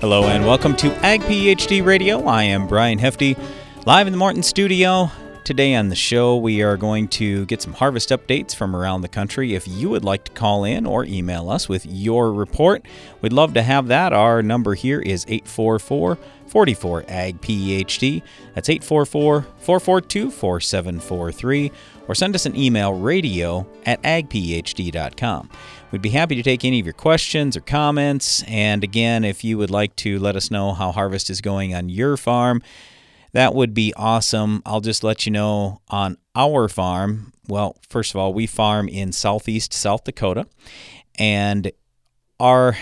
Hello and welcome to Ag PhD Radio. I am Brian Hefty, live in the Morton studio. Today on the show, we are going to get some harvest updates from around the country. If you would like to call in or email us with your report, we'd love to have that. Our number here is 844 44 Ag PhD. That's 844 442 4743. Or send us an email radio at agphd.com. We'd be happy to take any of your questions or comments. And again, if you would like to let us know how harvest is going on your farm, that would be awesome. I'll just let you know on our farm. Well, first of all, we farm in southeast South Dakota, and our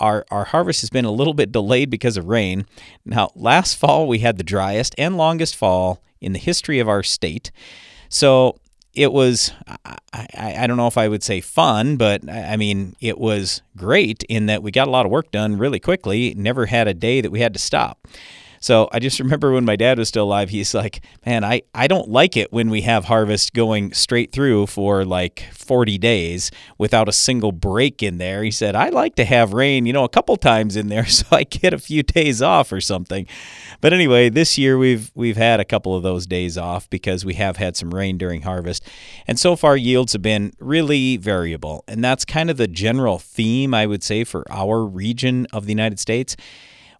our our harvest has been a little bit delayed because of rain. Now, last fall we had the driest and longest fall in the history of our state. So it was I, I, don't know if I would say fun, but I mean it was great in that we got a lot of work done really quickly. Never had a day that we had to stop. So I just remember when my dad was still alive, he's like, man, I, I don't like it when we have harvest going straight through for like 40 days without a single break in there. He said, I like to have rain, you know, a couple times in there so I get a few days off or something. But anyway, this year we've we've had a couple of those days off because we have had some rain during harvest. And so far yields have been really variable. And that's kind of the general theme I would say for our region of the United States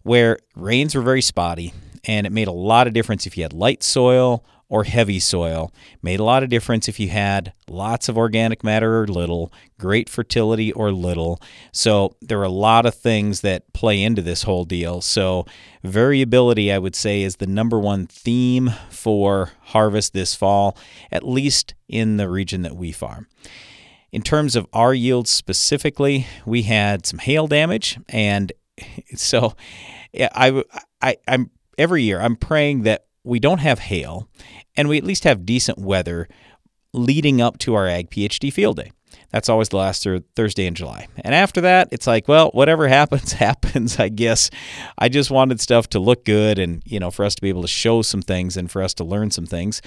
where rains were very spotty and it made a lot of difference if you had light soil or heavy soil. Made a lot of difference if you had lots of organic matter or little, great fertility or little. So there are a lot of things that play into this whole deal. So variability, I would say, is the number one theme for harvest this fall, at least in the region that we farm. In terms of our yields specifically, we had some hail damage and so I, I, I'm every year I'm praying that we don't have hail and we at least have decent weather leading up to our Ag PhD field day. That's always the last Thursday in July. And after that, it's like, well, whatever happens, happens, I guess. I just wanted stuff to look good and, you know, for us to be able to show some things and for us to learn some things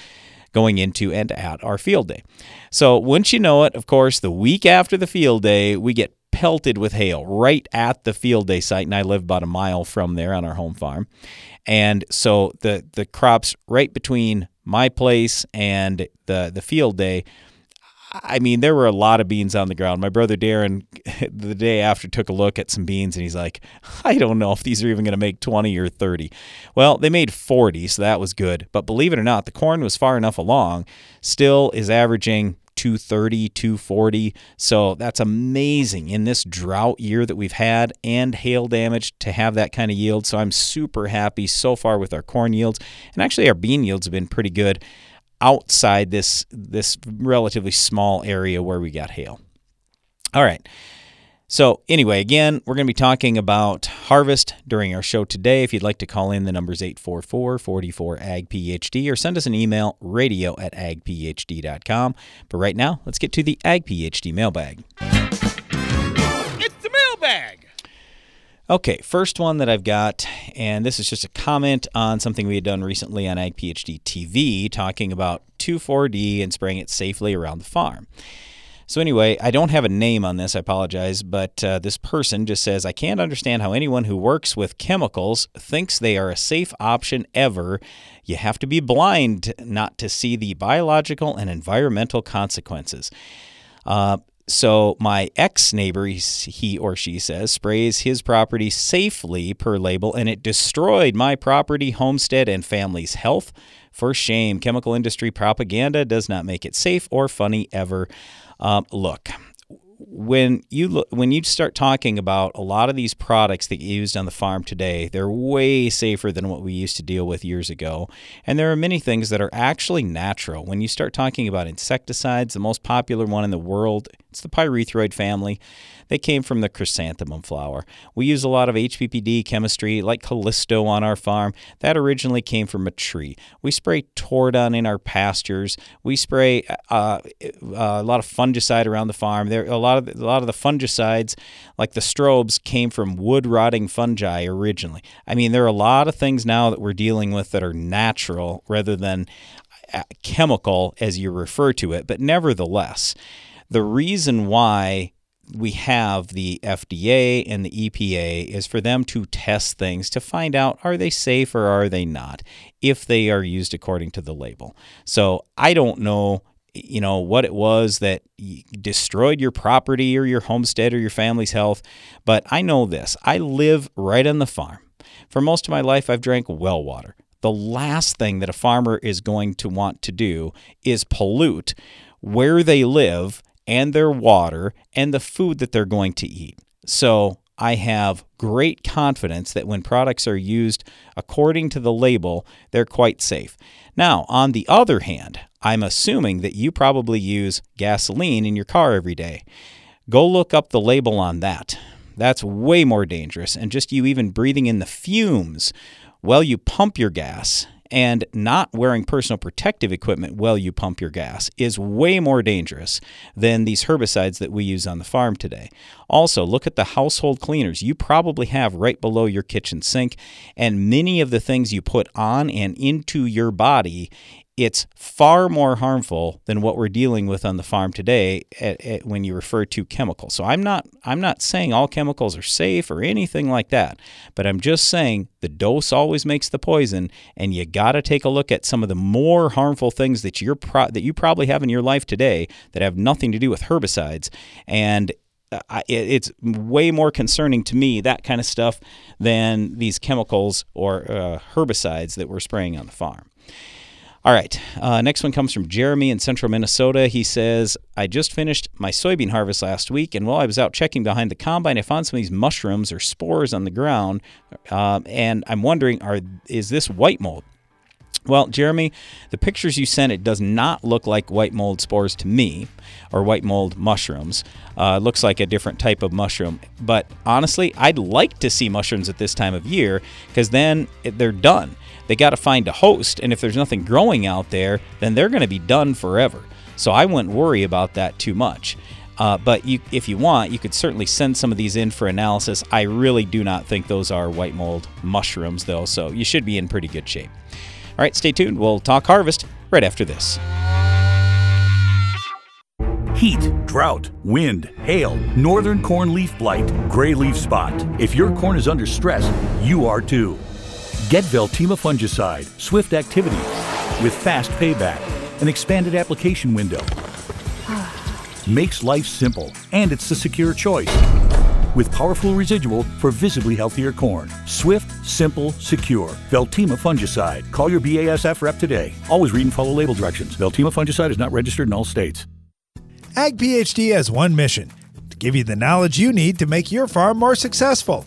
going into and at our field day. So, once you know it, of course, the week after the field day, we get pelted with hail right at the field day site, and I live about a mile from there on our home farm. And so the the crops right between my place and the the field day. I mean, there were a lot of beans on the ground. My brother Darren, the day after, took a look at some beans and he's like, I don't know if these are even going to make 20 or 30. Well, they made 40, so that was good. But believe it or not, the corn was far enough along, still is averaging 230, 240. So that's amazing in this drought year that we've had and hail damage to have that kind of yield. So I'm super happy so far with our corn yields. And actually, our bean yields have been pretty good outside this, this relatively small area where we got hail. All right. So, anyway, again, we're going to be talking about harvest during our show today. If you'd like to call in, the number is 844 44 AG PhD or send us an email radio at agphd.com. But right now, let's get to the Ag PhD mailbag. It's the mailbag. Okay, first one that I've got, and this is just a comment on something we had done recently on Ag PhD TV, talking about 2,4-D and spraying it safely around the farm. So, anyway, I don't have a name on this, I apologize, but uh, this person just says, I can't understand how anyone who works with chemicals thinks they are a safe option ever. You have to be blind not to see the biological and environmental consequences. Uh, so my ex neighbor, he or she says, sprays his property safely per label, and it destroyed my property, homestead, and family's health. For shame, chemical industry propaganda does not make it safe or funny ever. Um, look, when you look, when you start talking about a lot of these products that you used on the farm today, they're way safer than what we used to deal with years ago. And there are many things that are actually natural. When you start talking about insecticides, the most popular one in the world, it's the pyrethroid family. They came from the chrysanthemum flower. We use a lot of HPPD chemistry like Callisto on our farm. That originally came from a tree. We spray Tordon in our pastures. We spray uh, uh, a lot of fungicide around the farm. There a lot of a lot of the fungicides like the strobes came from wood rotting fungi originally. I mean, there are a lot of things now that we're dealing with that are natural rather than uh, chemical as you refer to it, but nevertheless, the reason why we have the FDA and the EPA is for them to test things to find out are they safe or are they not if they are used according to the label. So I don't know you know what it was that destroyed your property or your homestead or your family's health, but I know this. I live right on the farm. For most of my life I've drank well water. The last thing that a farmer is going to want to do is pollute where they live and their water and the food that they're going to eat. So I have great confidence that when products are used according to the label, they're quite safe. Now, on the other hand, I'm assuming that you probably use gasoline in your car every day. Go look up the label on that. That's way more dangerous. And just you even breathing in the fumes while you pump your gas and not wearing personal protective equipment while you pump your gas is way more dangerous than these herbicides that we use on the farm today. Also, look at the household cleaners you probably have right below your kitchen sink, and many of the things you put on and into your body it's far more harmful than what we're dealing with on the farm today at, at, when you refer to chemicals. So I'm not I'm not saying all chemicals are safe or anything like that, but I'm just saying the dose always makes the poison, and you got to take a look at some of the more harmful things that you're pro- that you probably have in your life today that have nothing to do with herbicides and uh, it's way more concerning to me that kind of stuff than these chemicals or uh, herbicides that we're spraying on the farm. All right. Uh, next one comes from Jeremy in central Minnesota. He says, I just finished my soybean harvest last week, and while I was out checking behind the combine, I found some of these mushrooms or spores on the ground. Uh, and I'm wondering, are is this white mold? Well, Jeremy, the pictures you sent, it does not look like white mold spores to me or white mold mushrooms. Uh, looks like a different type of mushroom. But honestly, I'd like to see mushrooms at this time of year because then they're done. They got to find a host, and if there's nothing growing out there, then they're going to be done forever. So I wouldn't worry about that too much. Uh, but you, if you want, you could certainly send some of these in for analysis. I really do not think those are white mold mushrooms, though, so you should be in pretty good shape. All right, stay tuned. We'll talk harvest right after this. Heat, drought, wind, hail, northern corn leaf blight, gray leaf spot. If your corn is under stress, you are too. Get Veltima fungicide, swift activity, with fast payback, an expanded application window. Makes life simple, and it's the secure choice with powerful residual for visibly healthier corn. Swift, simple, secure. Veltima fungicide. Call your BASF rep today. Always read and follow label directions. Veltima fungicide is not registered in all states. Ag PhD has one mission to give you the knowledge you need to make your farm more successful.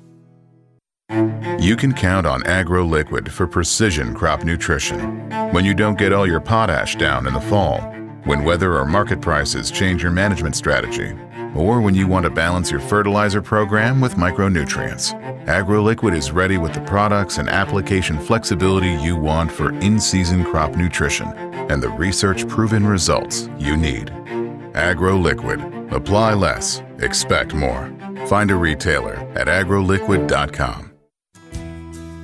You can count on AgroLiquid for precision crop nutrition. When you don't get all your potash down in the fall, when weather or market prices change your management strategy, or when you want to balance your fertilizer program with micronutrients. AgroLiquid is ready with the products and application flexibility you want for in-season crop nutrition and the research-proven results you need. AgroLiquid. Apply less, expect more. Find a retailer at agroliquid.com.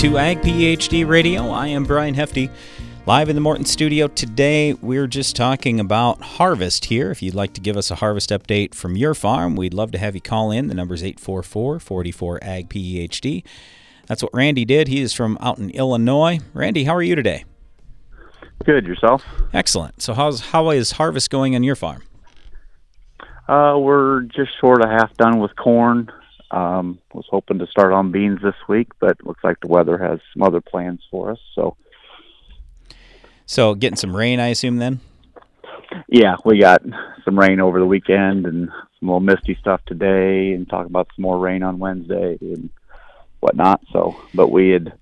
to Ag PhD Radio. I am Brian Hefty. Live in the Morton studio today, we're just talking about harvest here. If you'd like to give us a harvest update from your farm, we'd love to have you call in. The number is 844 44 Ag PhD. That's what Randy did. He is from out in Illinois. Randy, how are you today? Good yourself? Excellent. So how's how is harvest going on your farm? Uh, we're just short of half done with corn. Um, was hoping to start on beans this week, but looks like the weather has some other plans for us. So So getting some rain, I assume then. yeah, we got some rain over the weekend and some little misty stuff today, and talking about some more rain on Wednesday and whatnot. So, but we had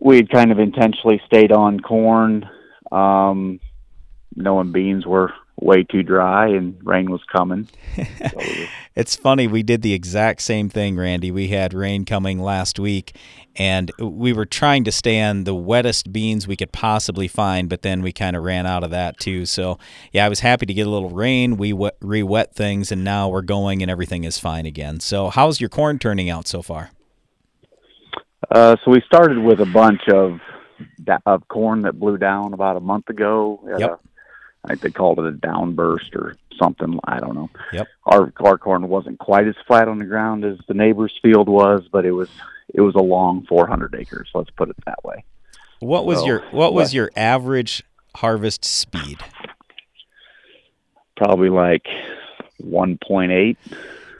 we had kind of intentionally stayed on corn, um, knowing beans were way too dry and rain was coming. So It's funny, we did the exact same thing, Randy. We had rain coming last week, and we were trying to stay on the wettest beans we could possibly find, but then we kind of ran out of that too. So, yeah, I was happy to get a little rain. We wet, re-wet things, and now we're going, and everything is fine again. So, how's your corn turning out so far? Uh, so we started with a bunch of of corn that blew down about a month ago. Yep. a- I think they called it a downburst or something. I don't know. Yep. Our our corn wasn't quite as flat on the ground as the neighbor's field was, but it was it was a long 400 acres. Let's put it that way. What was So, your what was what- your average harvest speed? Probably like 1.8.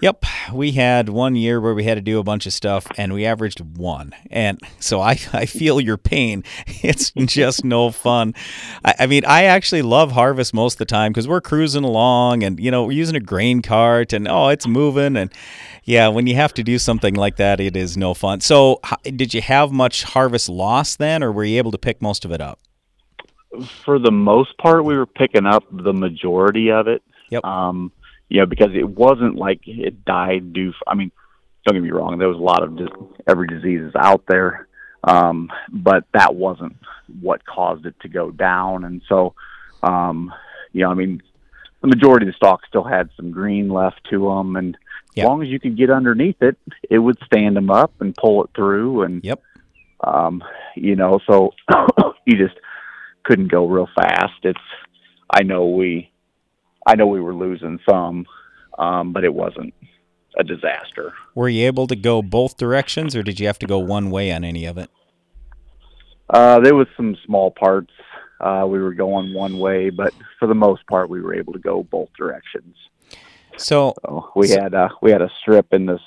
Yep, we had one year where we had to do a bunch of stuff, and we averaged one. And so I, I feel your pain. It's just no fun. I, I mean, I actually love harvest most of the time because we're cruising along, and you know, we're using a grain cart, and oh, it's moving, and yeah, when you have to do something like that, it is no fun. So, did you have much harvest loss then, or were you able to pick most of it up? For the most part, we were picking up the majority of it. Yep. Um, you know, because it wasn't like it died due. I mean, don't get me wrong. There was a lot of dis- every diseases out there, um, but that wasn't what caused it to go down. And so, um, you know, I mean, the majority of the stalks still had some green left to them, and Yeah. as long as you could get underneath it, it would stand them up and pull it through. And Yep. um, you know, so you just couldn't go real fast. It's I know we I know we were losing some, um, but it wasn't a disaster. Were you able to go both directions, or did you have to go one way on any of it? Uh, there was some small parts uh, we were going one way, but for the most part, we were able to go both directions. So, So we had uh, we had a strip in this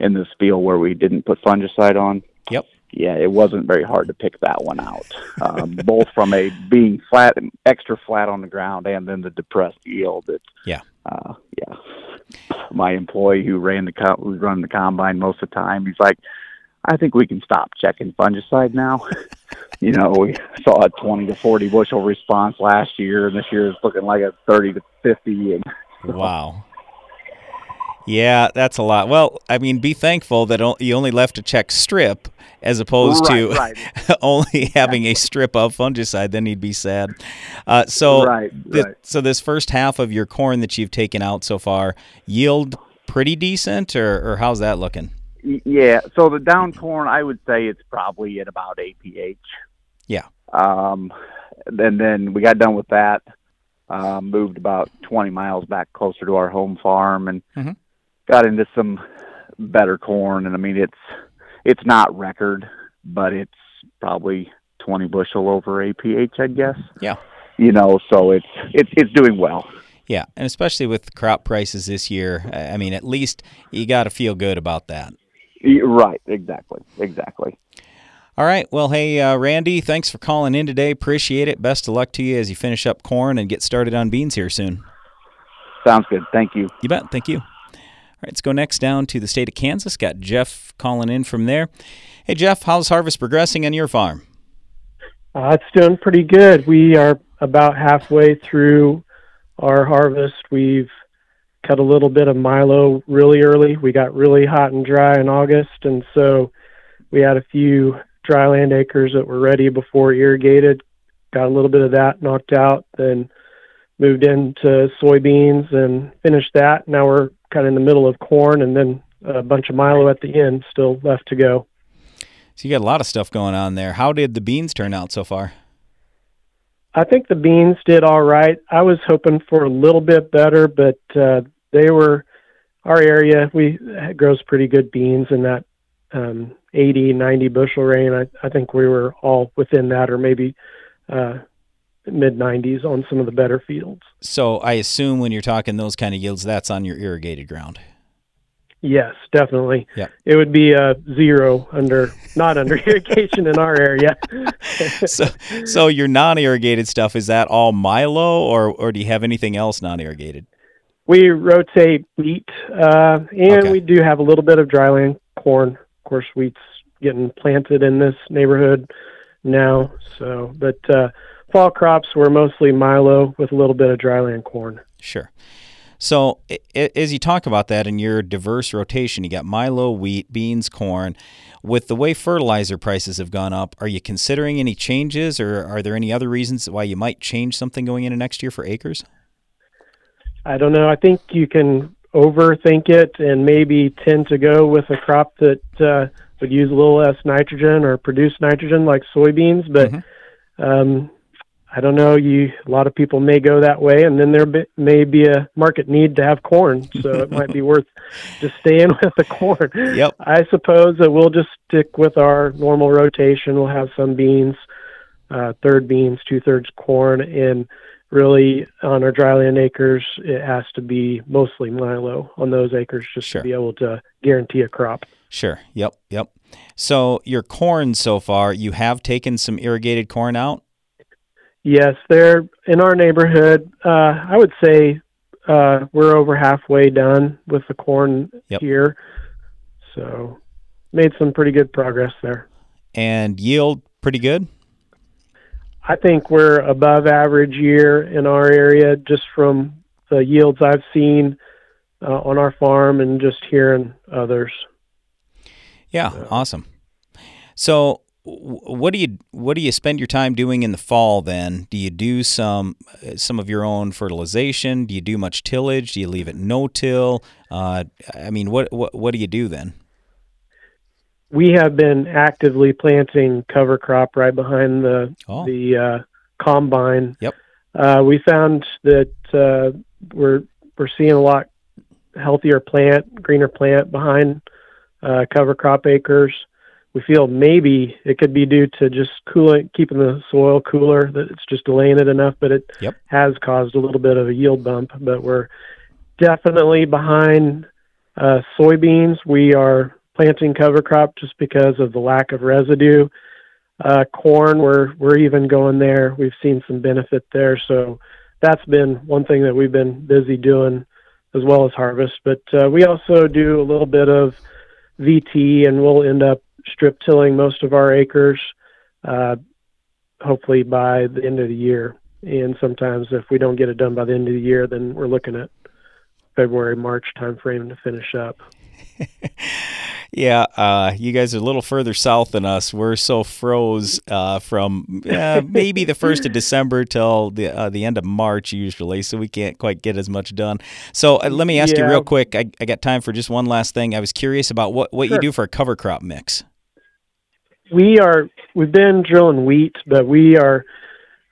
in this field where we didn't put fungicide on. Yep. Yeah, it wasn't very hard to pick that one out, um, both from a being flat, and extra flat on the ground, and then the depressed yield. That Yeah. uh, yeah. My employee who ran the co- who's running the combine most of the time, he's like, I think we can stop checking fungicide now. you know, we saw a twenty to forty bushel response last year, and this year is looking like a thirty to fifty. And Wow. Yeah, that's a lot. Well, I mean, be thankful that o- you only left a check strip as opposed to Right, only having a strip of fungicide. Then you'd be sad. Uh, so, Right, right. so this first half of your corn that you've taken out so far, yield pretty decent, or, or how's that looking? Yeah. So the down corn, I would say it's probably at about APH. Yeah. Um, and then we got done with that. Um, moved about 20 miles back closer to our home farm and Mhm. Got into some better corn. And I mean, it's it's not record, but it's probably 20 bushel over APH, I guess. Yeah. You know, so it's it's it's doing well. Yeah, and especially with crop prices this year, I mean, at least you got to feel good about that. Right. Exactly. Exactly. All right. Well, hey, uh, Randy, thanks for calling in today. Appreciate it. Best of luck to you as you finish up corn and get started on beans here soon. Sounds good. Thank you. You bet. Thank you. All right. Let's go next down to the state of Kansas. Got Jeff calling in from there. Hey, Jeff, how's harvest progressing on your farm? Uh, it's doing pretty good. We are about halfway through our harvest. We've cut a little bit of milo really early. We got really hot and dry in August, and so we had a few dryland acres that were ready before irrigated. Got a little bit of that knocked out, then moved into soybeans and finished that. Now we're kind of in the middle of corn, and then a bunch of milo at the end still left to go. So you got a lot of stuff going on there. How did the beans turn out so far? I think the beans did all right. I was hoping for a little bit better, but uh, they were our area. We grows pretty good beans in that um, 80, 90 bushel range. I, I think we were all within that, or maybe uh, mid 90s on some of the better fields. So I assume when you're talking those kind of yields, that's on your irrigated ground. Yes, definitely. Yep. It would be a zero under not under irrigation in our area. so, so your non-irrigated stuff is that all Milo, or or do you have anything else non-irrigated? We rotate wheat, uh, and Okay. we do have a little bit of dryland corn. Of course, wheat's getting planted in this neighborhood now. So, but uh, fall crops were mostly Milo with a little bit of dryland corn. Sure. So as you talk about that in your diverse rotation, you got Milo, wheat, beans, corn. With the way fertilizer prices have gone up, are you considering any changes, or are there any other reasons why you might change something going into next year for acres? I don't know. I think you can overthink it and maybe tend to go with a crop that uh, would use a little less nitrogen or produce nitrogen, like soybeans. But um, I don't know. You a lot of people may go that way, and then there be, may be a market need to have corn, so it might be worth just staying with the corn. Yep. I suppose that we'll just stick with our normal rotation. We'll have some beans, uh, third beans, two thirds corn, and really on our dryland acres, it has to be mostly Milo on those acres just Sure. to be able to guarantee a crop. Sure. Yep. Yep. So your corn so far, you have taken some irrigated corn out. Yes, they're in our neighborhood. Uh, I would say uh, we're over halfway done with the corn Yep. here, so made some pretty good progress there. and yield pretty good. I think we're above average year in our area just from the yields I've seen uh, on our farm and just hearing others. Yeah, awesome. So, what do you what do you spend your time doing in the fall? Then, do you do some some of your own fertilization? Do you do much tillage? Do you leave it no till? Uh, I mean, what what what do you do then? We have been actively planting cover crop right behind the Oh. the uh, combine. Yep. Uh, we found that uh, we're we're seeing a lot healthier plant, greener plant behind uh, cover crop acres. We feel maybe it could be due to just cooling, keeping the soil cooler. That it's just delaying it enough, but it Yep. has caused a little bit of a yield bump. But we're definitely behind uh, soybeans. We are planting cover crop just because of the lack of residue. Uh, corn, we're we're even going there. We've seen some benefit there, so that's been one thing that we've been busy doing, as well as harvest. But uh, we also do a little bit of VT, and we'll end up strip tilling most of our acres, uh, hopefully by the end of the year. And sometimes, if we don't get it done by the end of the year, then we're looking at February, March timeframe to finish up. Yeah, uh, you guys are a little further south than us. We're so froze uh, from uh, maybe the first of December till the uh, the end of March usually, so we can't quite get as much done. So uh, let me ask you real quick. I, I got time for just one last thing. I was curious about what what you do for a cover crop mix. We are we've been drilling wheat, but we are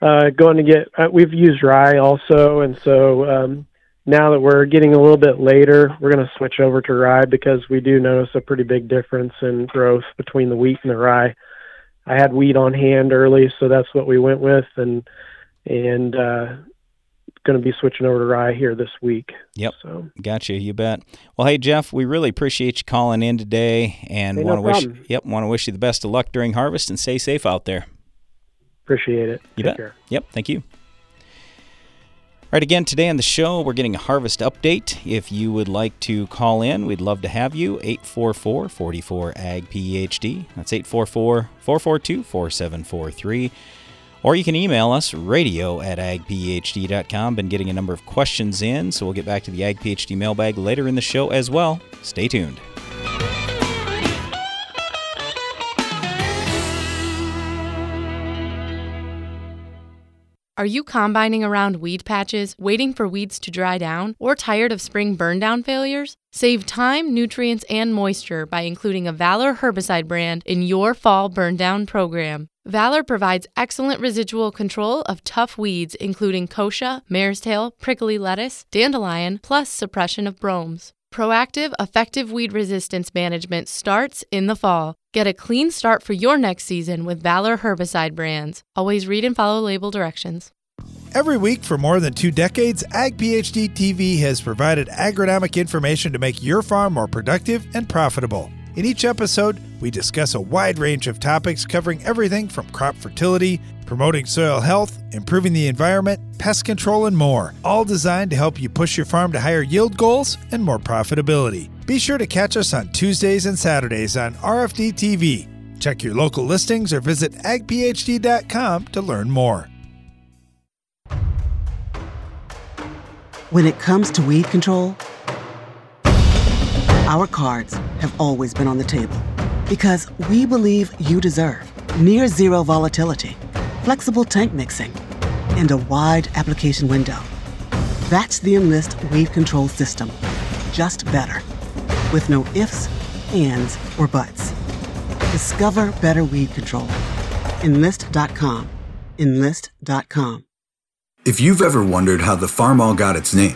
uh, going to get uh, we've used rye also, and so um, now that we're getting a little bit later, we're going to switch over to rye because we do notice a pretty big difference in growth between the wheat and the rye. I had wheat on hand early, so that's what we went with, and and uh, going to be switching over to rye here this week. Yep. So Gotcha, you bet. Well, hey Jeff, we really appreciate you calling in today, and Hey, want to wish problem. yep want to wish you the best of luck during harvest, and stay safe out there. appreciate it. You Take bet. care. Yep, thank you. All right, again, today on the show, we're getting a harvest update. If you would like to call in, we'd love to have you. 844 44 AG PhD. That's 844 442 4743. Or you can email us, radio at agphd.com. Been getting a number of questions in, so we'll get back to the Ag PhD mailbag later in the show as well. Stay tuned. Are you combining around weed patches, waiting for weeds to dry down, or tired of spring burndown failures? Save time, nutrients, and moisture by including a Valor herbicide brand in your fall burndown program. Valor provides excellent residual control of tough weeds, including kochia, mare's tail, prickly lettuce, dandelion, plus suppression of bromes. Proactive, effective weed resistance management starts in the fall. Get a clean start for your next season with Valor herbicide brands. Always read and follow label directions. Every week for more than two decades, Ag PhD TV has provided agronomic information to make your farm more productive and profitable. In each episode, we discuss a wide range of topics covering everything from crop fertility, promoting soil health, improving the environment, pest control, and more, all designed to help you push your farm to higher yield goals and more profitability. Be sure to catch us on Tuesdays and Saturdays on RFD TV. Check your local listings or visit agphd.com to learn more. When it comes to weed control, our cards have always been on the table because we believe you deserve near zero volatility, flexible tank mixing, and a wide application window. That's the Enlist Weed Control System, just better, with no ifs, ands, or buts. Discover better weed control. Enlist.com. Enlist.com. If you've ever wondered how the Farmall got its name,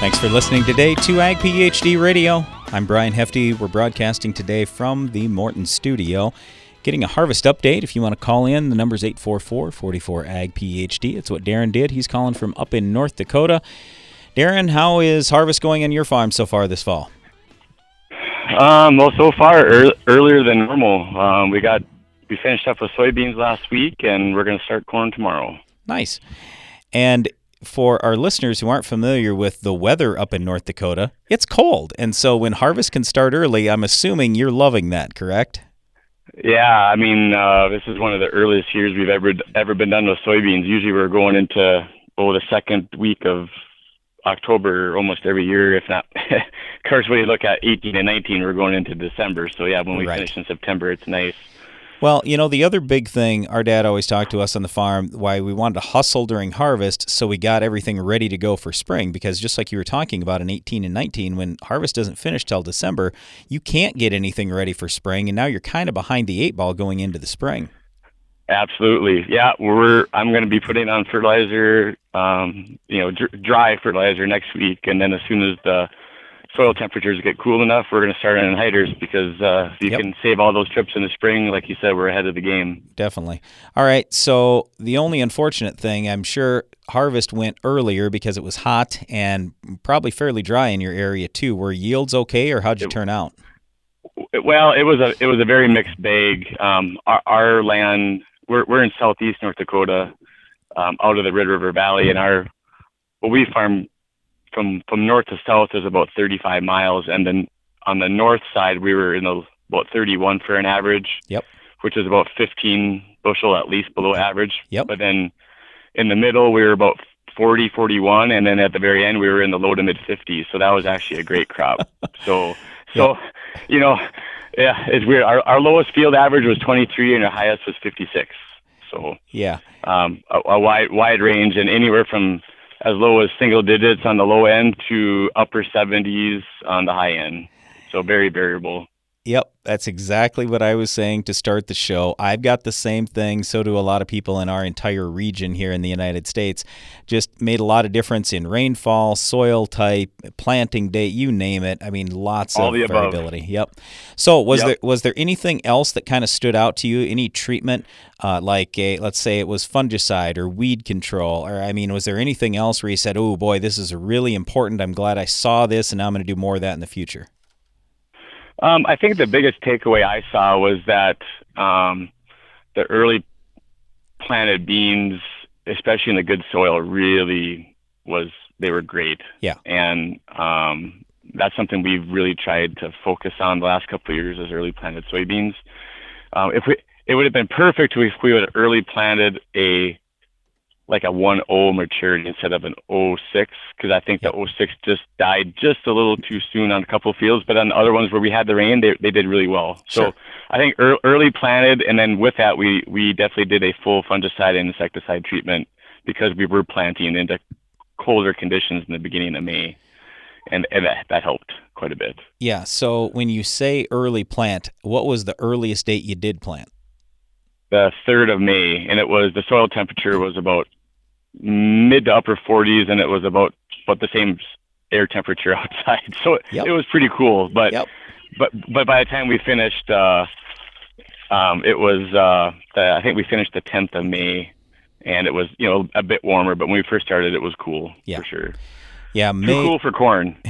Thanks for listening today to Ag PhD Radio. I'm Brian Hefty. We're broadcasting today from the Morton studio. Getting a harvest update. If you want to call in, the number's 844 44 Ag PhD. It's what Darren did. He's calling from up in North Dakota. Darren, how is harvest going on your farm so far this fall? Um, well, so far ear- earlier than normal. Um, we got we finished up with soybeans last week, and we're going to start corn tomorrow. Nice. And for our listeners who aren't familiar with the weather up in North Dakota, it's cold. And so when harvest can start early, I'm assuming you're loving that, correct? Yeah, I mean, uh, this is one of the earliest years we've ever ever been done with soybeans. Usually, we're going into oh the second week of October almost every year, if not. of course, when you look at 18 and 19, we're going into December. So yeah, when we Right. finish in September, it's nice. Well, you know, the other big thing our dad always talked to us on the farm why we wanted to hustle during harvest so we got everything ready to go for spring because just like you were talking about in 18 and 19 when harvest doesn't finish till December, you can't get anything ready for spring and now you're kind of behind the eight ball going into the spring. Absolutely, yeah. We're I'm going to be putting on fertilizer, um, you know, dr- dry fertilizer next week, and then as soon as the soil temperatures get cool enough, we're going to start on anhydrous because uh, you Yep. can save all those trips in the spring, like you said, we're ahead of the game. Definitely. All right, so the only unfortunate thing, I'm sure harvest went earlier because it was hot and probably fairly dry in your area too. Were yields okay or how'd you turn out? Well, it was a it was a very mixed bag. Um, our, our land we're we're in southeast North Dakota, um, out of the Red River Valley, and our what we farm from from north to south is about 35 miles, and then on the north side we were in the about 31 for an average. Yep. Which is about 15 bushel at least below average. Yep. But then in the middle we were about 40, 41, and then at the very end we were in the low to mid 50s. So that was actually a great crop. so so you know, yeah, it's weird. Our our lowest field average was 23 and our highest was 56. So yeah, um, a, a wide wide range and anywhere from as low as single digits on the low end to upper 70s on the high end. So very variable. Yep, that's exactly what I was saying to start the show. I've got the same thing, so do a lot of people in our entire region here in the United States. Just made a lot of difference in rainfall, soil type, planting date, you name it. I mean, lots All of the above. variability. Yep. So, was Yep. there was there anything else that kind of stood out to you? Any treatment, uh, like a let's say it was fungicide or weed control, or I mean, was there anything else where you said, "Oh boy, this is really important. I'm glad I saw this, and now I'm going to do more of that in the future." Um, I think the biggest takeaway I saw was that um, the early planted beans, especially in the good soil, really was they were great. Yeah. And um, that's something we've really tried to focus on the last couple of years as early planted soybeans. Um, if we, it would have been perfect if we would have early planted a like a 1.0 maturity instead of an 0.6 because I think the 0.6 just died just a little too soon on a couple fields. But on the other ones where we had the rain, they, they did really well. So I think ear early planted, and then with that, we, we definitely did a full fungicide and insecticide treatment because we were planting into colder conditions in the beginning of May. And, and that, that helped quite a bit. Yeah. So when you say early plant, what was the earliest date you did plant? the third of May, and it was the soil temperature was about mid to upper 40s, and it was about about the same air temperature outside. So it, Yep. it was pretty cool. But but but by the time we finished, uh, um, it was uh, the, I think we finished the 10th of May, and it was you know a bit warmer. But when we first started, it was cool Yeah. for sure. Yeah, Too May. cool for corn.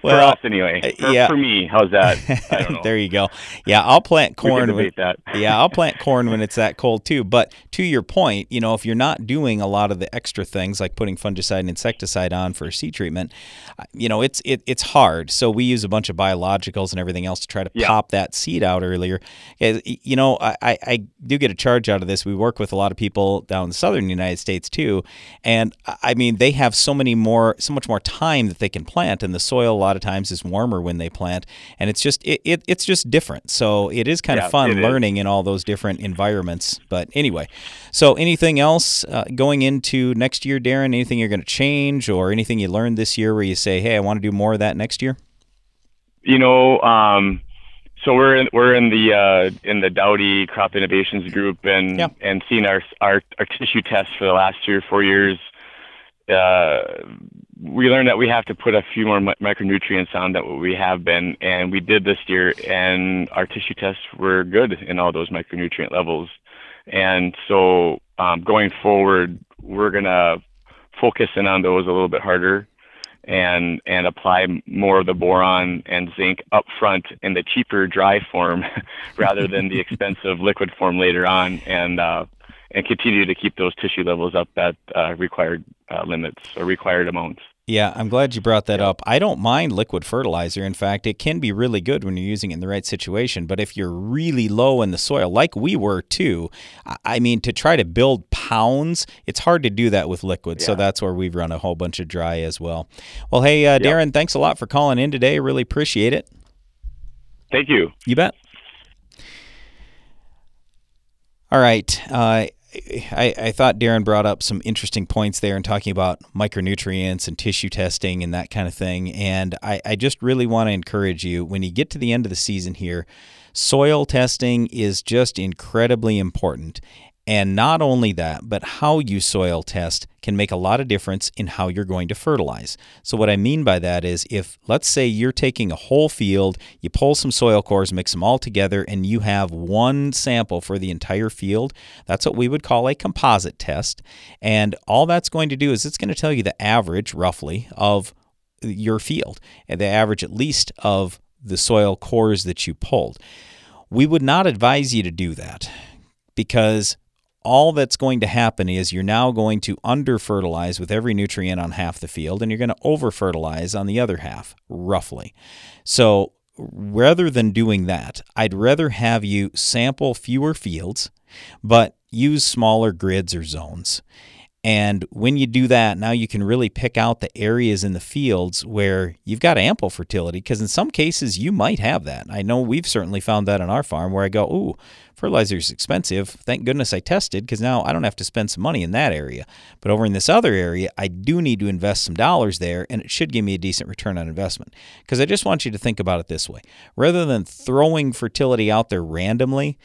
Well, for us anyway. uh, For, yeah. for me, how's that? I don't know. there you go. Yeah, I'll plant corn. when, yeah, I'll plant corn when it's that cold too. But to your point, you know, if you're not doing a lot of the extra things like putting fungicide and insecticide on for seed treatment, uh, you know, it's it, it's hard. So we use a bunch of biologicals and everything else to try to Yeah. pop that seed out earlier. You know, I, I I do get a charge out of this. We work with a lot of people down in the southern United States too, and I mean they have so many more, so much more time that they can plant, and the soil a lot of times is warmer when they plant, and it's just it, it it's just different. So it is kind Yeah, of fun it is. learning in all those different environments. But anyway, so anything else uh, going into next year, Darren? Anything you're going to change, or anything you learned this year where you say, "Hey, I want to do more of that next year"? you know, um, so we're in, we're in the uh, in the Dowdy Crop Innovations group, and and seeing our, our our tissue tests for the last three or four years, we learned that we have to put a few more mi- micronutrients on than what we have been, and we did this year, and our tissue tests were good in all those micronutrient levels, and so um, going forward, we're gonna focus in on those a little bit harder and and apply more of the boron and zinc up front in the cheaper dry form rather than the expensive liquid form later on. And uh, and continue to keep those tissue levels up at uh, required uh, limits or required amounts. Yeah, I'm glad you brought that up. I don't mind liquid fertilizer. In fact, it can be really good when you're using it in the right situation. But if you're really low in the soil, like we were too, I- I mean, to try to build pounds, it's hard to do that with liquid. So that's where we've run a whole bunch of dry as well. Well, hey, uh, Darren, thanks a lot for calling in today. Really appreciate it. Thank you. You bet. All right. Uh, I, I thought Darren brought up some interesting points there in talking about micronutrients and tissue testing and that kind of thing. And I, I just really want to encourage you when you get to the end of the season here, soil testing is just incredibly important. And not only that, but how you soil test can make a lot of difference in how you're going to fertilize. So, what I mean by that is if, let's say, you're taking a whole field, you pull some soil cores, mix them all together, and you have one sample for the entire field, that's what we would call a composite test. And all that's going to do is it's going to tell you the average, roughly, of your field, and the average at least of the soil cores that you pulled. We would not advise you to do that because all that's going to happen is you're now going to under fertilize with every nutrient on half the field and you're going to over fertilize on the other half, roughly. So rather than doing that, I'd rather have you sample fewer fields, but use smaller grids or zones. And when you do that, now you can really pick out the areas in the fields where you've got ample fertility because in some cases you might have that. I know we've certainly found that on our farm where I go, ooh, fertilizer's expensive. Thank goodness I tested because now I don't have to spend some money in that area. But over in this other area, I do need to invest some dollars there and it should give me a decent return on investment. Because I just want you to think about it this way rather than throwing fertility out there randomly,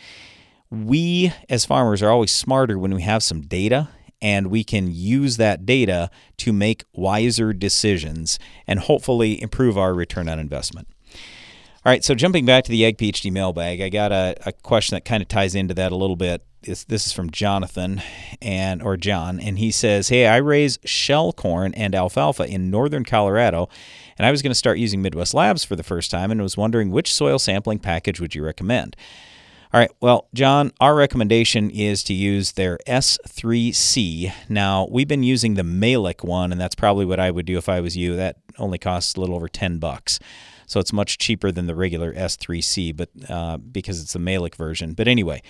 we as farmers are always smarter when we have some data and we can use that data to make wiser decisions and hopefully improve our return on investment. All right, so jumping back to the Ag PhD mailbag, I got a, a question that kind of ties into that a little bit. This, this is from Jonathan and or John, and he says, "Hey, I raise shell corn and alfalfa in northern Colorado, and I was going to start using Midwest Labs for the first time, and was wondering which soil sampling package would you recommend?" All right, well, John, our recommendation is to use their S3C. Now, we've been using the Mehlich one, and that's probably what I would do if I was you. That only costs a little over 10 bucks. So it's much cheaper than the regular S3C, but uh, because it's the Mehlich version. But anyway,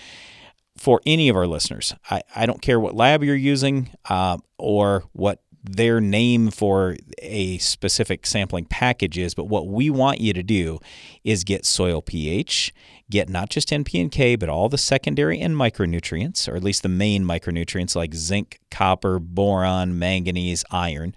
for any of our listeners, I, I don't care what lab you're using uh, or what their name for a specific sampling package is, but what we want you to do is get soil pH, get not just NP and K, but all the secondary and micronutrients, or at least the main micronutrients like zinc, copper, boron, manganese, iron.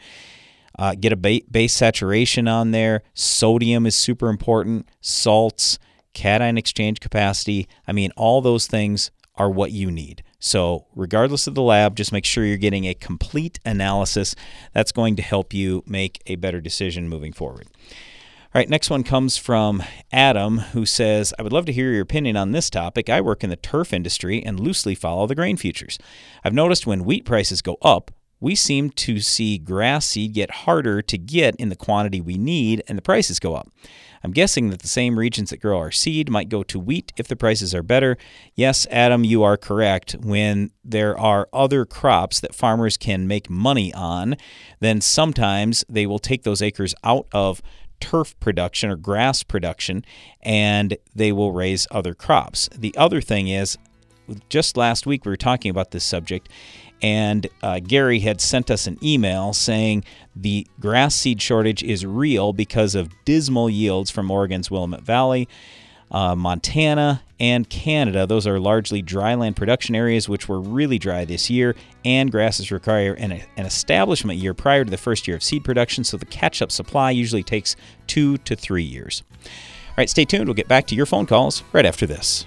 Uh, get a base saturation on there. Sodium is super important. Salts, cation exchange capacity. I mean, all those things are what you need. So, regardless of the lab, just make sure you're getting a complete analysis. That's going to help you make a better decision moving forward. Right, next one comes from Adam, who says, I would love to hear your opinion on this topic. I work in the turf industry and loosely follow the grain futures. I've noticed when wheat prices go up, we seem to see grass seed get harder to get in the quantity we need and the prices go up. I'm guessing that the same regions that grow our seed might go to wheat if the prices are better. Yes, Adam, you are correct. When there are other crops that farmers can make money on, then sometimes they will take those acres out of turf production or grass production and they will raise other crops. The other thing is, just last week we were talking about this subject and uh, Gary had sent us an email saying the grass seed shortage is real because of dismal yields from Oregon's Willamette Valley. Uh, Montana and Canada, those are largely dryland production areas, which were really dry this year, and grasses require an, an establishment year prior to the first year of seed production, so the catch up supply usually takes two to three years. All right, stay tuned. We'll get back to your phone calls right after this.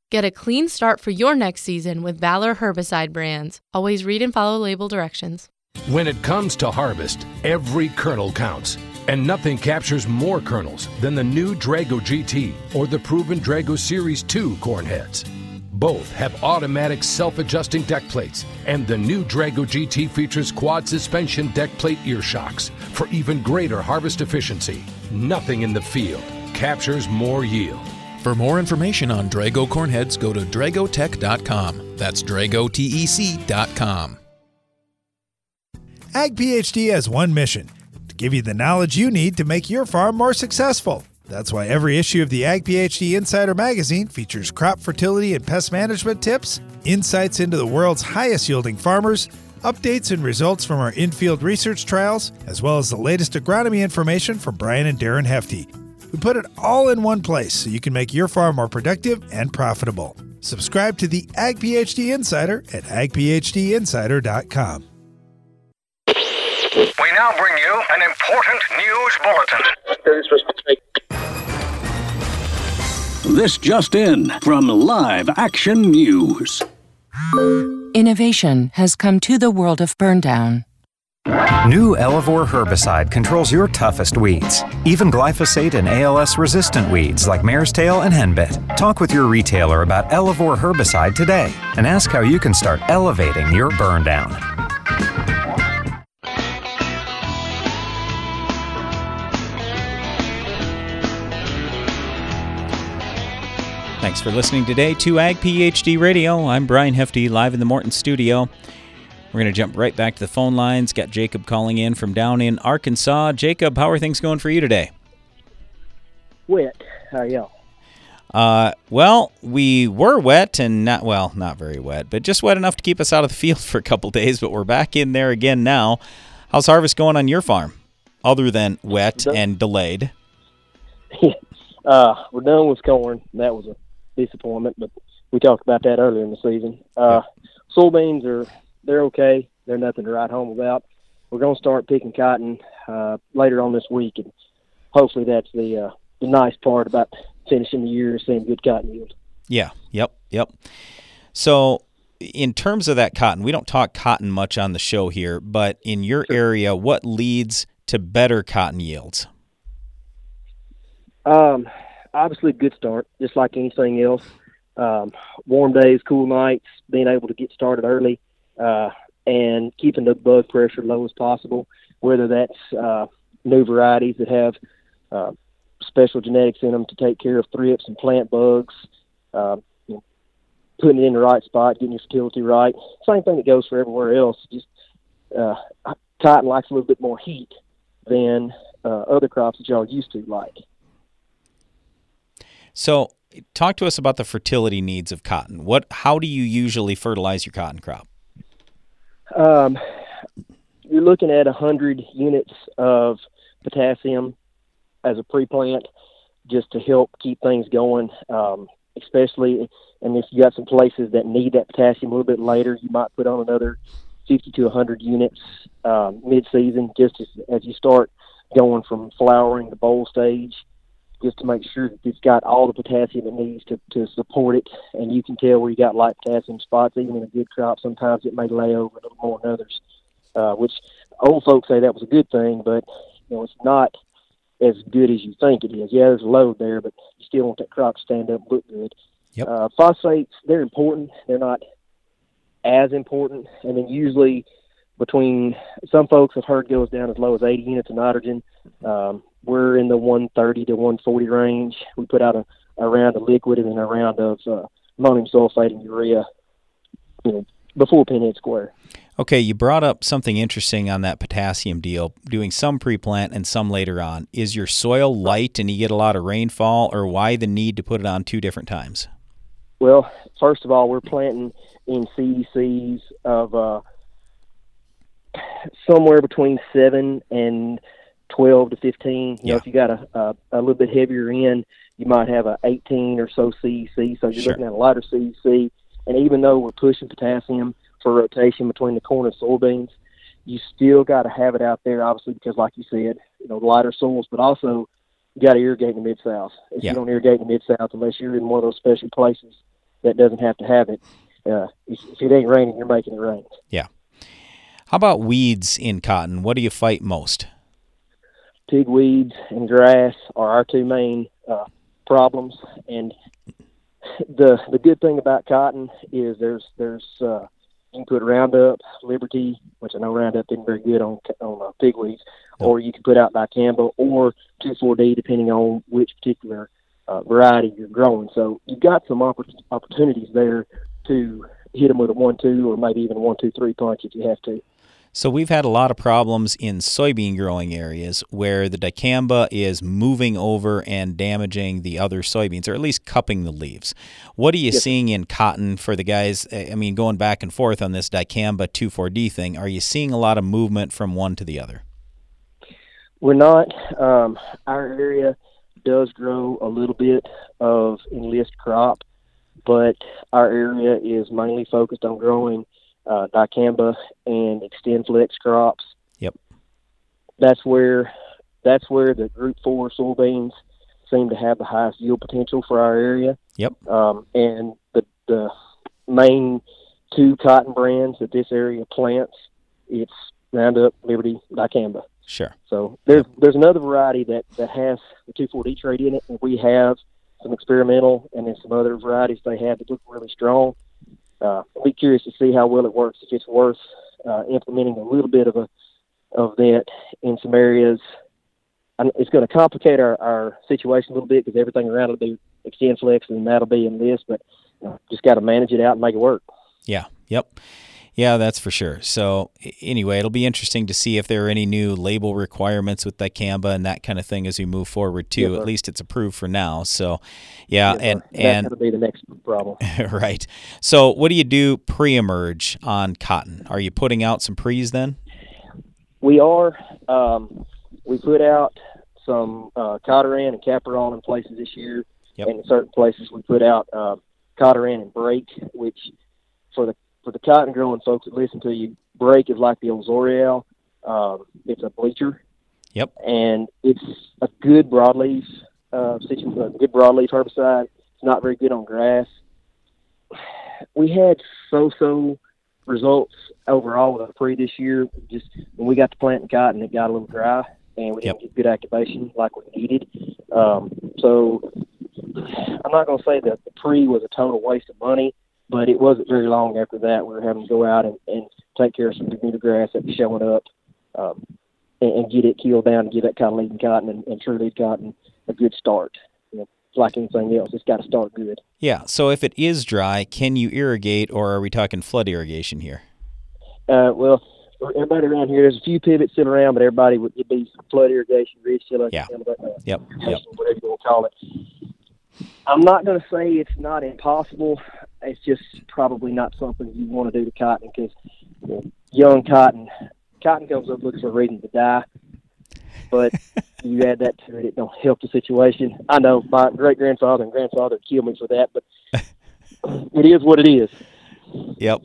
Get a clean start for your next season with Valor herbicide brands. Always read and follow label directions. When it comes to harvest, every kernel counts. And nothing captures more kernels than the new Drago GT or the proven Drago Series 2 corn heads. Both have automatic self adjusting deck plates, and the new Drago GT features quad suspension deck plate ear shocks for even greater harvest efficiency. Nothing in the field captures more yield. For more information on Drago cornheads, go to dragotec.com. That's dragotec.com. Ag PhD has one mission to give you the knowledge you need to make your farm more successful. That's why every issue of the Ag PhD Insider magazine features crop fertility and pest management tips, insights into the world's highest yielding farmers, updates and results from our in-field research trials, as well as the latest agronomy information from Brian and Darren Hefty. We put it all in one place so you can make your farm more productive and profitable. Subscribe to the Ag PhD Insider at agphdinsider.com. We now bring you an important news bulletin. This just in from Live Action News. Innovation has come to the world of burndown. New Elevore herbicide controls your toughest weeds, even glyphosate and ALS resistant weeds like mare's tail and henbit. Talk with your retailer about Elevore herbicide today and ask how you can start elevating your burn down. Thanks for listening today to Ag PhD Radio. I'm Brian Hefty, live in the Morton studio. We're going to jump right back to the phone lines. Got Jacob calling in from down in Arkansas. Jacob, how are things going for you today? Wet. How are y'all? Uh, well, we were wet and not well, not very wet, but just wet enough to keep us out of the field for a couple days. But we're back in there again now. How's harvest going on your farm, other than wet and delayed? uh, we're done with corn. That was a disappointment, but we talked about that earlier in the season. Uh, soybeans are they're okay. They're nothing to write home about. We're going to start picking cotton uh, later on this week, and hopefully that's the uh, the nice part about finishing the year is seeing good cotton yield. Yeah. Yep. Yep. So, in terms of that cotton, we don't talk cotton much on the show here, but in your area, what leads to better cotton yields? Um, obviously, good start, just like anything else. Um, warm days, cool nights, being able to get started early, uh, and keeping the bug pressure low as possible. Whether that's uh, new varieties that have uh, special genetics in them to take care of thrips and plant bugs, uh, you know, putting it in the right spot, getting your fertility right. Same thing that goes for everywhere else. Just uh, cotton likes a little bit more heat than uh, other crops that y'all used to like. So, talk to us about the fertility needs of cotton. What, how do you usually fertilize your cotton crop? Um, you're looking at 100 units of potassium as a pre-plant just to help keep things going, um, especially and if you got some places that need that potassium a little bit later, you might put on another 50 to 100 units um, mid-season just as, as you start going from flowering to boll stage just to make sure that it's got all the potassium it needs to, to support it. And you can tell where you got light potassium spots, even in a good crop. Sometimes it may lay over a little more than others, uh, which old folks say that was a good thing, but you know it's not as good as you think it is. Yeah, there's a load there, but you still want that crop to stand up and look good. Yep. Uh, phosphates, they're important. They're not as important. And then usually between some folks have heard goes down as low as 80 units of nitrogen. Um, we're in the 130 to 140 range. We put out a, a round of liquid and then a round of uh, ammonium sulfate and urea, you know, before pinhead square. Okay, you brought up something interesting on that potassium deal, doing some pre-plant and some later on. Is your soil light and you get a lot of rainfall, or why the need to put it on two different times? Well, first of all, we're planting in CECs of uh, somewhere between seven and 12 to 15. You know, if you got a, a, a little bit heavier in, you might have a 18 or so CEC. So you're Sure. looking at a lighter CEC. And even though we're pushing potassium for rotation between the corn and soybeans, you still got to have it out there, obviously, because like you said, you know, lighter soils, but also you got to irrigate in the mid south. If Yeah. you don't irrigate in the mid south, unless you're in one of those special places that doesn't have to have it, uh, if, if it ain't raining, you're making it rain. Yeah. How about weeds in cotton? What do you fight most? Pigweeds and grass are our two main uh, problems. And the the good thing about cotton is there's there's uh, you can put Roundup, Liberty, which I know Roundup isn't very good on on uh, pigweeds, or you can put out dicamba or 2,4-D depending on which particular uh, variety you're growing. So you've got some oppor- opportunities there to hit them with a one-two or maybe even a one-two-three punch if you have to. So we've had a lot of problems in soybean growing areas where the dicamba is moving over and damaging the other soybeans, or at least cupping the leaves. What are you Yes. seeing in cotton for the guys? I mean, going back and forth on this dicamba 2,4-D thing, are you seeing a lot of movement from one to the other? We're not. Um, our area does grow a little bit of enlist crop, but our area is mainly focused on growing uh, dicamba and XtendFlex crops. Yep. That's where that's where the Group Four soybeans seem to have the highest yield potential for our area. Yep. Um, and the the main two cotton brands that this area plants, it's Roundup, Liberty, dicamba. Sure. So there's there's another variety that that has the two four D trait in it, and we have some experimental, and then some other varieties they have that look really strong. Uh, I'll be curious to see how well it works. If it's worth uh, implementing a little bit of a of that in some areas. And it's going to complicate our, our situation a little bit because everything around it will be XtendFlex, and that'll be Enlist. But you know, just got to manage it out and make it work. Yeah. Yep. Yeah, that's for sure. So anyway, it'll be interesting to see if there are any new label requirements with dicamba and that kind of thing as we move forward too. Yes, At least it's approved for now. So yeah, Yes, and that's and to be the next problem. right. So what do you do pre-emerge on cotton? Are you putting out some pre's then? We are. Um, we put out some uh, Cotoran and Caparol in places this year, Yep. and in certain places we put out uh, Cotoran and Brake, which for the for the cotton growing folks that listen to you, Brake is like the old Zorial. Um, it's a bleacher, Yep. and it's a good broadleaf uh, situ- a good broadleaf herbicide. It's not very good on grass. We had so-so results overall with our pre this year. Just when we got to planting cotton, it got a little dry, and we didn't get good activation like we needed. Um, so I'm not going to say that the pre was a total waste of money, but it wasn't very long after that we were having to go out and, and take care of some Bermuda grass that was showing up. Um, and, and get it killed down and give that kind of leading cotton and, and true lead cotton a good start. You know, like anything else, it's got to start good. Yeah. So if it is dry, can you irrigate or are we talking flood irrigation here? Uh, well, everybody around here, there's a few pivots sitting around, but everybody would it'd be flood irrigation, ridge Yeah. uh, Yep. Yep. whatever you want to call it. I'm not going to say it's not impossible. It's just probably not something you want to do to cotton because you know, young cotton, cotton comes up looking for a reason to die. But you add that to it, it don't help the situation. I know my great grandfather and grandfather killed me for that, but it is what it is. Yep.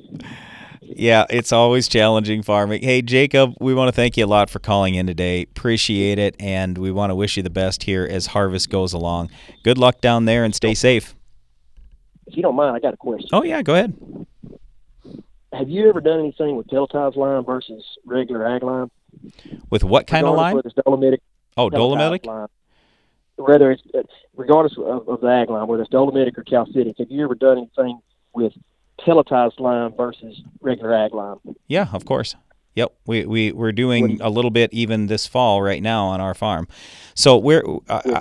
Yeah, it's always challenging farming. Hey, Jacob, we want to thank you a lot for calling in today. Appreciate it, and we want to wish you the best here as harvest goes along. Good luck down there and stay safe. If you don't mind, I got a question. Oh, yeah, go ahead. Have you ever done anything with pelletized lime versus regular ag lime? With what kind of lime? It's dolomitic. Oh, dolomitic? Lime. Whether it's uh, regardless of, of the ag lime, whether it's dolomitic or calcitic, have you ever done anything with pelletized lime versus regular ag lime? Yeah, of course. Yep, we we we're doing a little bit even this fall right now on our farm. So we're uh, uh,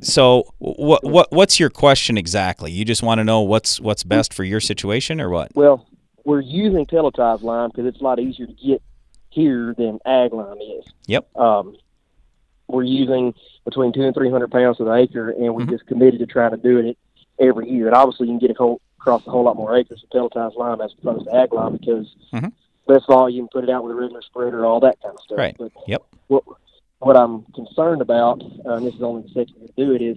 so what what what's your question exactly? You just want to know what's what's best for your situation or what? Well, we're using pelletized lime because it's a lot easier to get here than ag lime is. Yep. Um, we're using between two and three hundred pounds to the acre, and we just committed to trying to do it every year. And obviously, you can get it whole, across a whole lot more acres with pelletized lime as opposed to ag lime because Mhm. Less volume, put it out with a regular spreader, all that kind of stuff. Right. But Yep. what what I'm concerned about, uh, and this is only the second year to do it, is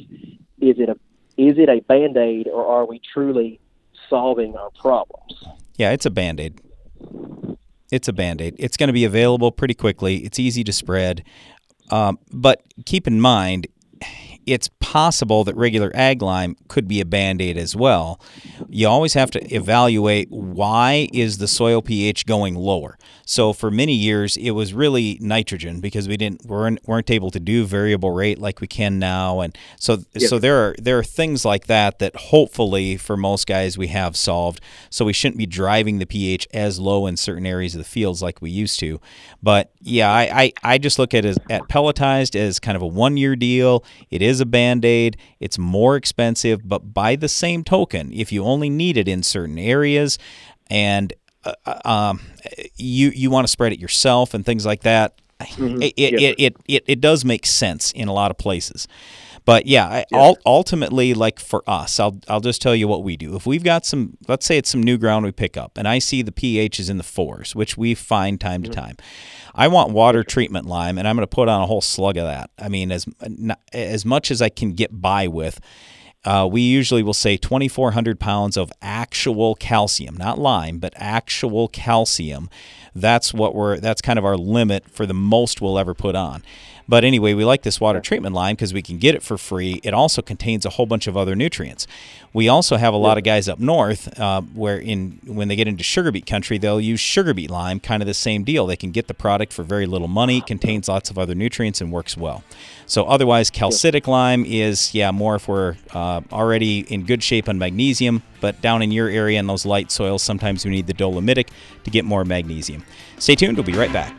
is it a is it a band aid or are we truly solving our problems? Yeah, it's a band aid. It's a band aid. It's going to be available pretty quickly. It's easy to spread. Um, but keep in mind, it's possible that regular ag lime could be a band aid as well. You always have to evaluate why is the soil pH going lower. So for many years it was really nitrogen because we didn't weren't, weren't able to do variable rate like we can now, and so Yeah. so there are there are things like that that hopefully for most guys we have solved. So we shouldn't be driving the pH as low in certain areas of the fields like we used to. But yeah, I I, I just look at it as, at pelletized as kind of a one year deal. It is a band aid. It's more expensive, but by the same token, if you only need it in certain areas, and uh, um, you you want to spread it yourself and things like that. Mhm. It, it, Yeah. it, it, it, it does make sense in a lot of places. But yeah, I, ul- ultimately, like for us, I'll I'll just tell you what we do. If we've got some, let's say it's some new ground we pick up, and I see the pH is in the fours, which we find time to time. I want water treatment lime, and I'm going to put on a whole slug of that. I mean, as as much as I can get by with. Uh, we usually will say 2,400 pounds of actual calcium, not lime, but actual calcium. That's what we're. That's kind of our limit for the most we'll ever put on. But anyway, we like this water treatment lime because we can get it for free. It also contains a whole bunch of other nutrients. We also have a lot of guys up north uh, where in when they get into sugar beet country, they'll use sugar beet lime, kind of the same deal. They can get the product for very little money, contains lots of other nutrients, and works well. So otherwise, calcitic lime is yeah more if we're uh, already in good shape on magnesium. But down in your area in those light soils, sometimes we need the dolomitic to get more magnesium. Stay tuned. We'll be right back.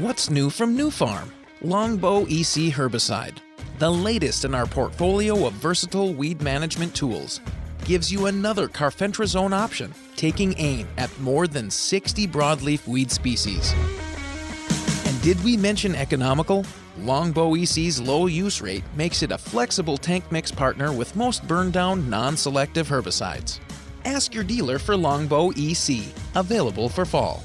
What's new from Nufarm? Longbow EC herbicide, the latest in our portfolio of versatile weed management tools, gives you another carfentrazone option, taking aim at more than 60 broadleaf weed species. And did we mention economical? Longbow EC's low use rate makes it a flexible tank mix partner with most burn down non selective herbicides. Ask your dealer for Longbow EC, available for fall.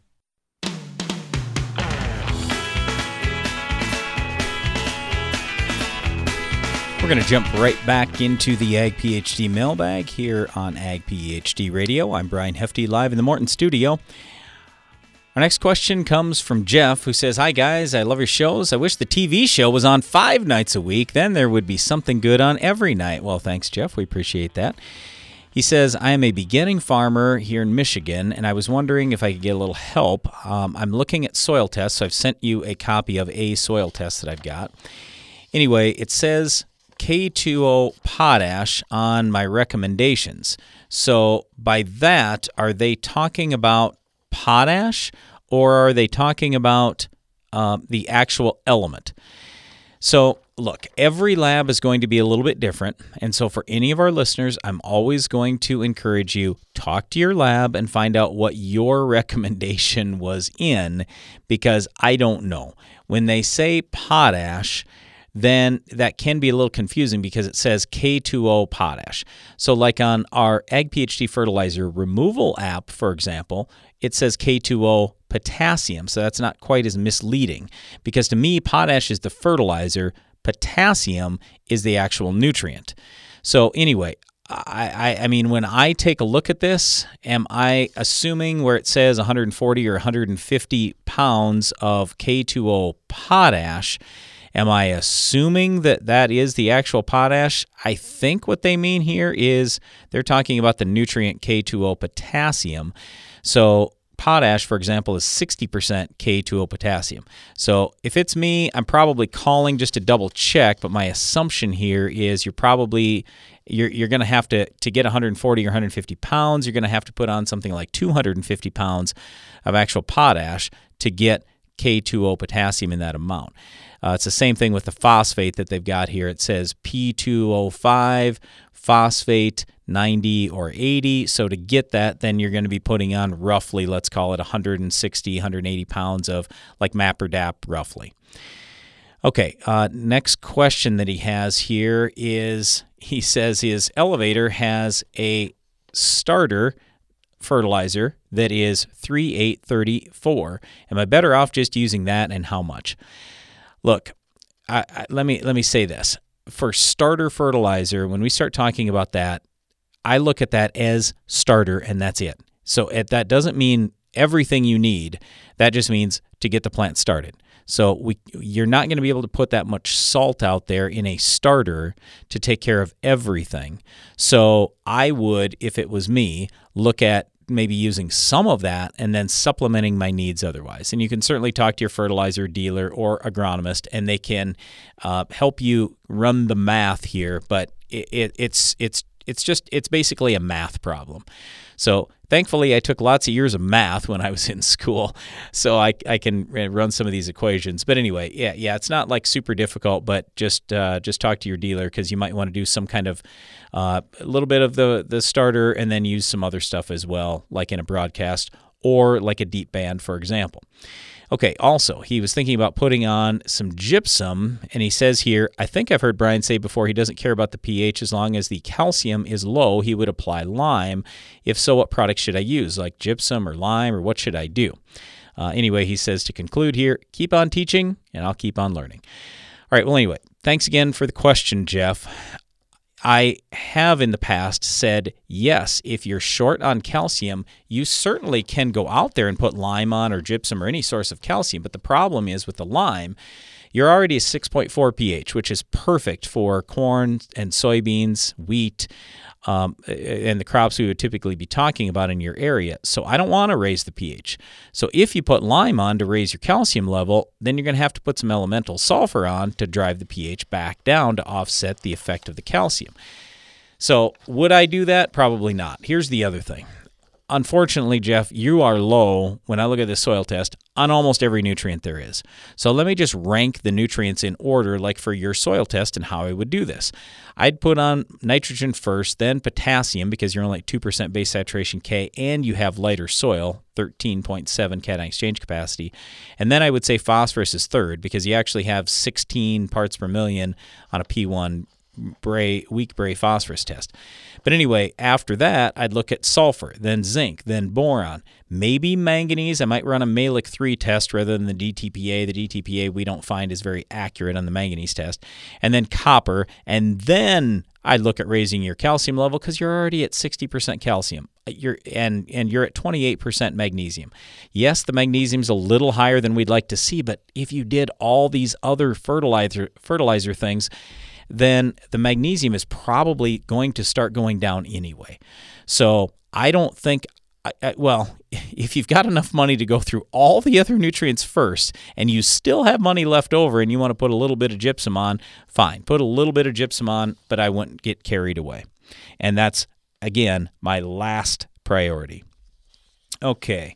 Going to jump right back into the Ag PhD mailbag here on Ag PhD Radio. I'm Brian Hefty, live in the Morton studio. Our next question comes from Jeff, who says, Hi, guys. I love your shows. I wish the TV show was on five nights a week. Then there would be something good on every night. Well, thanks, Jeff. We appreciate that. He says, I am a beginning farmer here in Michigan, and I was wondering if I could get a little help. Um, I'm looking at soil tests, so I've sent you a copy of a soil test that I've got. Anyway, it says K2O potash on my recommendations. So, by that, are they talking about potash or are they talking about uh, the actual element? So, look, every lab is going to be a little bit different. And so, for any of our listeners, I'm always going to encourage you talk to your lab and find out what your recommendation was in because I don't know. When they say potash, then that can be a little confusing because it says K2O potash. So, like on our Ag PhD fertilizer removal app, for example, it says K2O potassium. So, that's not quite as misleading because to me, potash is the fertilizer, potassium is the actual nutrient. So, anyway, I, I, I mean, when I take a look at this, am I assuming where it says 140 or 150 pounds of K2O potash? Am I assuming that that is the actual potash? I think what they mean here is they're talking about the nutrient K2O potassium. So, potash, for example, is 60% K2O potassium. So, if it's me, I'm probably calling just to double check, but my assumption here is you're probably you're, you're going to have to to get 140 or 150 pounds you're going to have to put on something like 250 pounds of actual potash to get k2o potassium in that amount uh, it's the same thing with the phosphate that they've got here. It says P2O5, phosphate 90 or 80. So to get that, then you're going to be putting on roughly, let's call it 160, 180 pounds of like MAP or dap, roughly. Okay, uh, next question that he has here is he says his elevator has a starter fertilizer that is 3834. Am I better off just using that and how much? Look, I, I, let me let me say this. For starter fertilizer, when we start talking about that, I look at that as starter and that's it. So it, that doesn't mean everything you need. That just means to get the plant started. So we you're not going to be able to put that much salt out there in a starter to take care of everything. So I would if it was me look at maybe using some of that and then supplementing my needs otherwise. And you can certainly talk to your fertilizer dealer or agronomist, and they can uh, help you run the math here. But it, it, it's it's it's just it's basically a math problem. So thankfully, I took lots of years of math when I was in school, so I, I can run some of these equations. But anyway, yeah, yeah, it's not like super difficult, but just uh, just talk to your dealer because you might want to do some kind of uh, a little bit of the the starter and then use some other stuff as well, like in a broadcast or like a deep band, for example. Okay, also, he was thinking about putting on some gypsum, and he says here, I think I've heard Brian say before he doesn't care about the pH as long as the calcium is low, he would apply lime. If so, what product should I use, like gypsum or lime, or what should I do? Uh, anyway, he says to conclude here, keep on teaching, and I'll keep on learning. All right, well, anyway, thanks again for the question, Jeff. I have in the past said, yes, if you're short on calcium, you certainly can go out there and put lime on or gypsum or any source of calcium. But the problem is with the lime, you're already a 6.4 pH, which is perfect for corn and soybeans, wheat, um, and the crops we would typically be talking about in your area. So I don't want to raise the pH. So if you put lime on to raise your calcium level, then you're going to have to put some elemental sulfur on to drive the pH back down to offset the effect of the calcium. So would I do that? Probably not. Here's the other thing unfortunately, Jeff, you are low when I look at this soil test on almost every nutrient there is. So let me just rank the nutrients in order, like for your soil test, and how I would do this. I'd put on nitrogen first, then potassium because you're only at 2% base saturation K and you have lighter soil, 13.7 cation exchange capacity. And then I would say phosphorus is third because you actually have 16 parts per million on a P1 Bray, weak Bray phosphorus test. But anyway, after that, I'd look at sulfur, then zinc, then boron, maybe manganese. I might run a Mehlich 3 test rather than the DTPA. The DTPA we don't find is very accurate on the manganese test. And then copper, and then I'd look at raising your calcium level because you're already at 60% calcium. You're and and you're at 28% magnesium. Yes, the magnesium's a little higher than we'd like to see, but if you did all these other fertilizer fertilizer things, then the magnesium is probably going to start going down anyway. So I don't think, I, I, well, if you've got enough money to go through all the other nutrients first and you still have money left over and you want to put a little bit of gypsum on, fine, put a little bit of gypsum on, but I wouldn't get carried away. And that's, again, my last priority. Okay.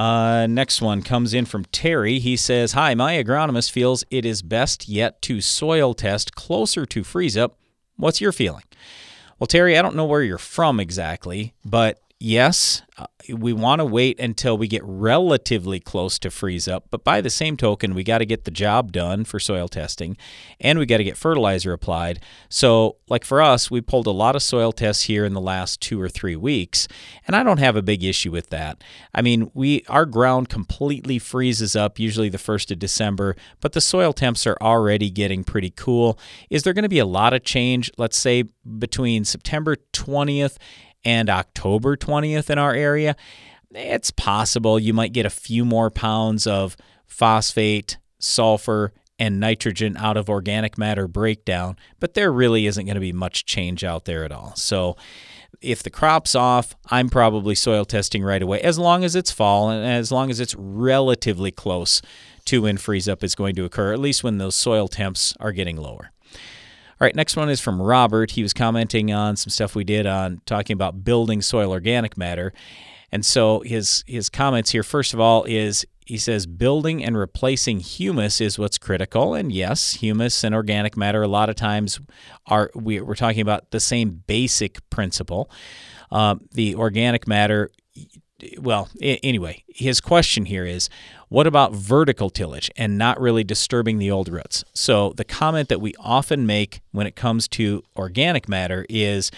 Uh, next one comes in from Terry. He says, Hi, my agronomist feels it is best yet to soil test closer to freeze up. What's your feeling? Well, Terry, I don't know where you're from exactly, but yes, uh, we want to wait until we get relatively close to freeze up. But by the same token, we got to get the job done for soil testing and we got to get fertilizer applied. So, like for us, we pulled a lot of soil tests here in the last two or three weeks, and I don't have a big issue with that. I mean, we our ground completely freezes up usually the 1st of December, but the soil temps are already getting pretty cool. Is there going to be a lot of change, let's say between September 20th and October 20th in our area, it's possible you might get a few more pounds of phosphate, sulfur, and nitrogen out of organic matter breakdown, but there really isn't going to be much change out there at all. So, if the crop's off, I'm probably soil testing right away, as long as it's fall and as long as it's relatively close to when freeze up is going to occur, at least when those soil temps are getting lower. Right, next one is from Robert. He was commenting on some stuff we did on talking about building soil organic matter. And so his his comments here first of all is he says building and replacing humus is what's critical and yes humus and organic matter a lot of times are we, are talking about the same basic principle uh, the organic matter well, anyway, his question here is what about vertical tillage and not really disturbing the old roots? So, the comment that we often make when it comes to organic matter is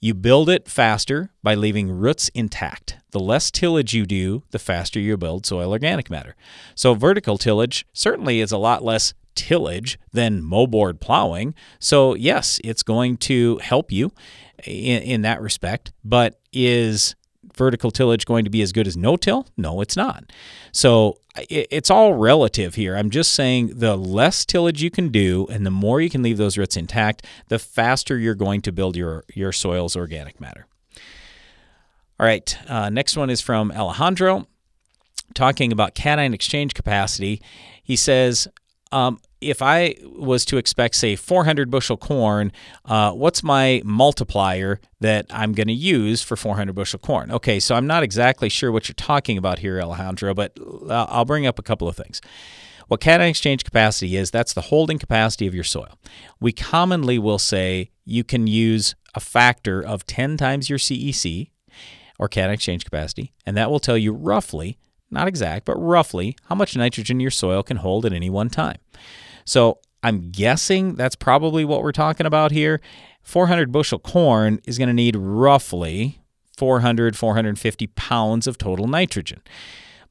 you build it faster by leaving roots intact. The less tillage you do, the faster you build soil organic matter. So, vertical tillage certainly is a lot less tillage than moldboard plowing. So, yes, it's going to help you in, in that respect, but is vertical tillage going to be as good as no till? No, it's not. So it's all relative here. I'm just saying the less tillage you can do and the more you can leave those roots intact, the faster you're going to build your, your soil's organic matter. All right, uh, next one is from Alejandro talking about cation exchange capacity. He says, um, if I was to expect, say, 400 bushel corn, uh, what's my multiplier that I'm going to use for 400 bushel corn? Okay, so I'm not exactly sure what you're talking about here, Alejandro, but uh, I'll bring up a couple of things. What cation exchange capacity is, that's the holding capacity of your soil. We commonly will say you can use a factor of 10 times your CEC or cation exchange capacity, and that will tell you roughly, not exact, but roughly, how much nitrogen your soil can hold at any one time. So I'm guessing that's probably what we're talking about here. 400 bushel corn is going to need roughly 400, 450 pounds of total nitrogen.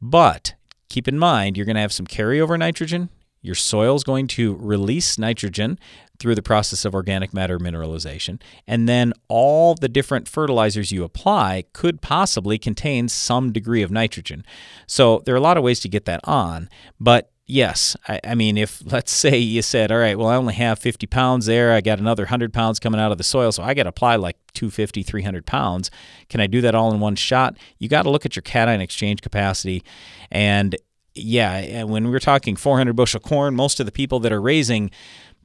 But keep in mind, you're going to have some carryover nitrogen. Your soil is going to release nitrogen through the process of organic matter mineralization. And then all the different fertilizers you apply could possibly contain some degree of nitrogen. So there are a lot of ways to get that on. But yes, I, I, mean, if let's say you said, all right, well, I only have 50 pounds there, I got another 100 pounds coming out of the soil, so I got to apply like 250, 300 pounds. Can I do that all in one shot? You got to look at your cation exchange capacity. And yeah, eh, when we're talking 400 bushel corn, most of the people that are raising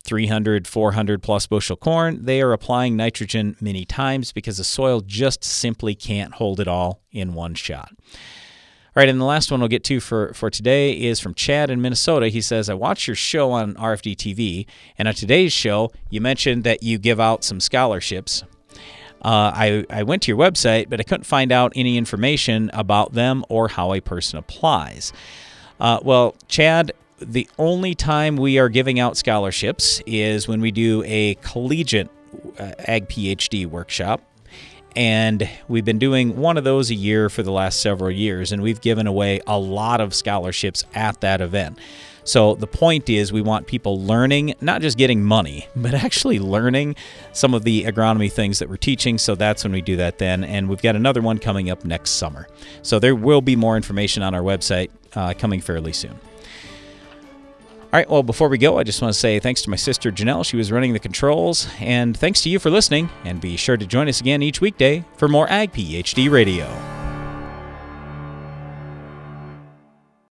300, 400 plus bushel corn, they are applying nitrogen many times because the soil just simply can't hold it all in one shot. Right, and the last one we'll get to for, for today is from Chad in Minnesota. He says, I watched your show on RFD TV, and on today's show, you mentioned that you give out some scholarships. Uh, I, I went to your website, but I couldn't find out any information about them or how a person applies. Uh, well, Chad, the only time we are giving out scholarships is when we do a collegiate uh, Ag PhD workshop and we've been doing one of those a year for the last several years, and we've given away a lot of scholarships at that event. So the point is, we want people learning, not just getting money, but actually learning some of the agronomy things that we're teaching. So that's when we do that then. And we've got another one coming up next summer. So there will be more information on our website uh, coming fairly soon. All right, well, before we go, I just want to say thanks to my sister Janelle. She was running the controls. And thanks to you for listening. And be sure to join us again each weekday for more Ag PhD Radio.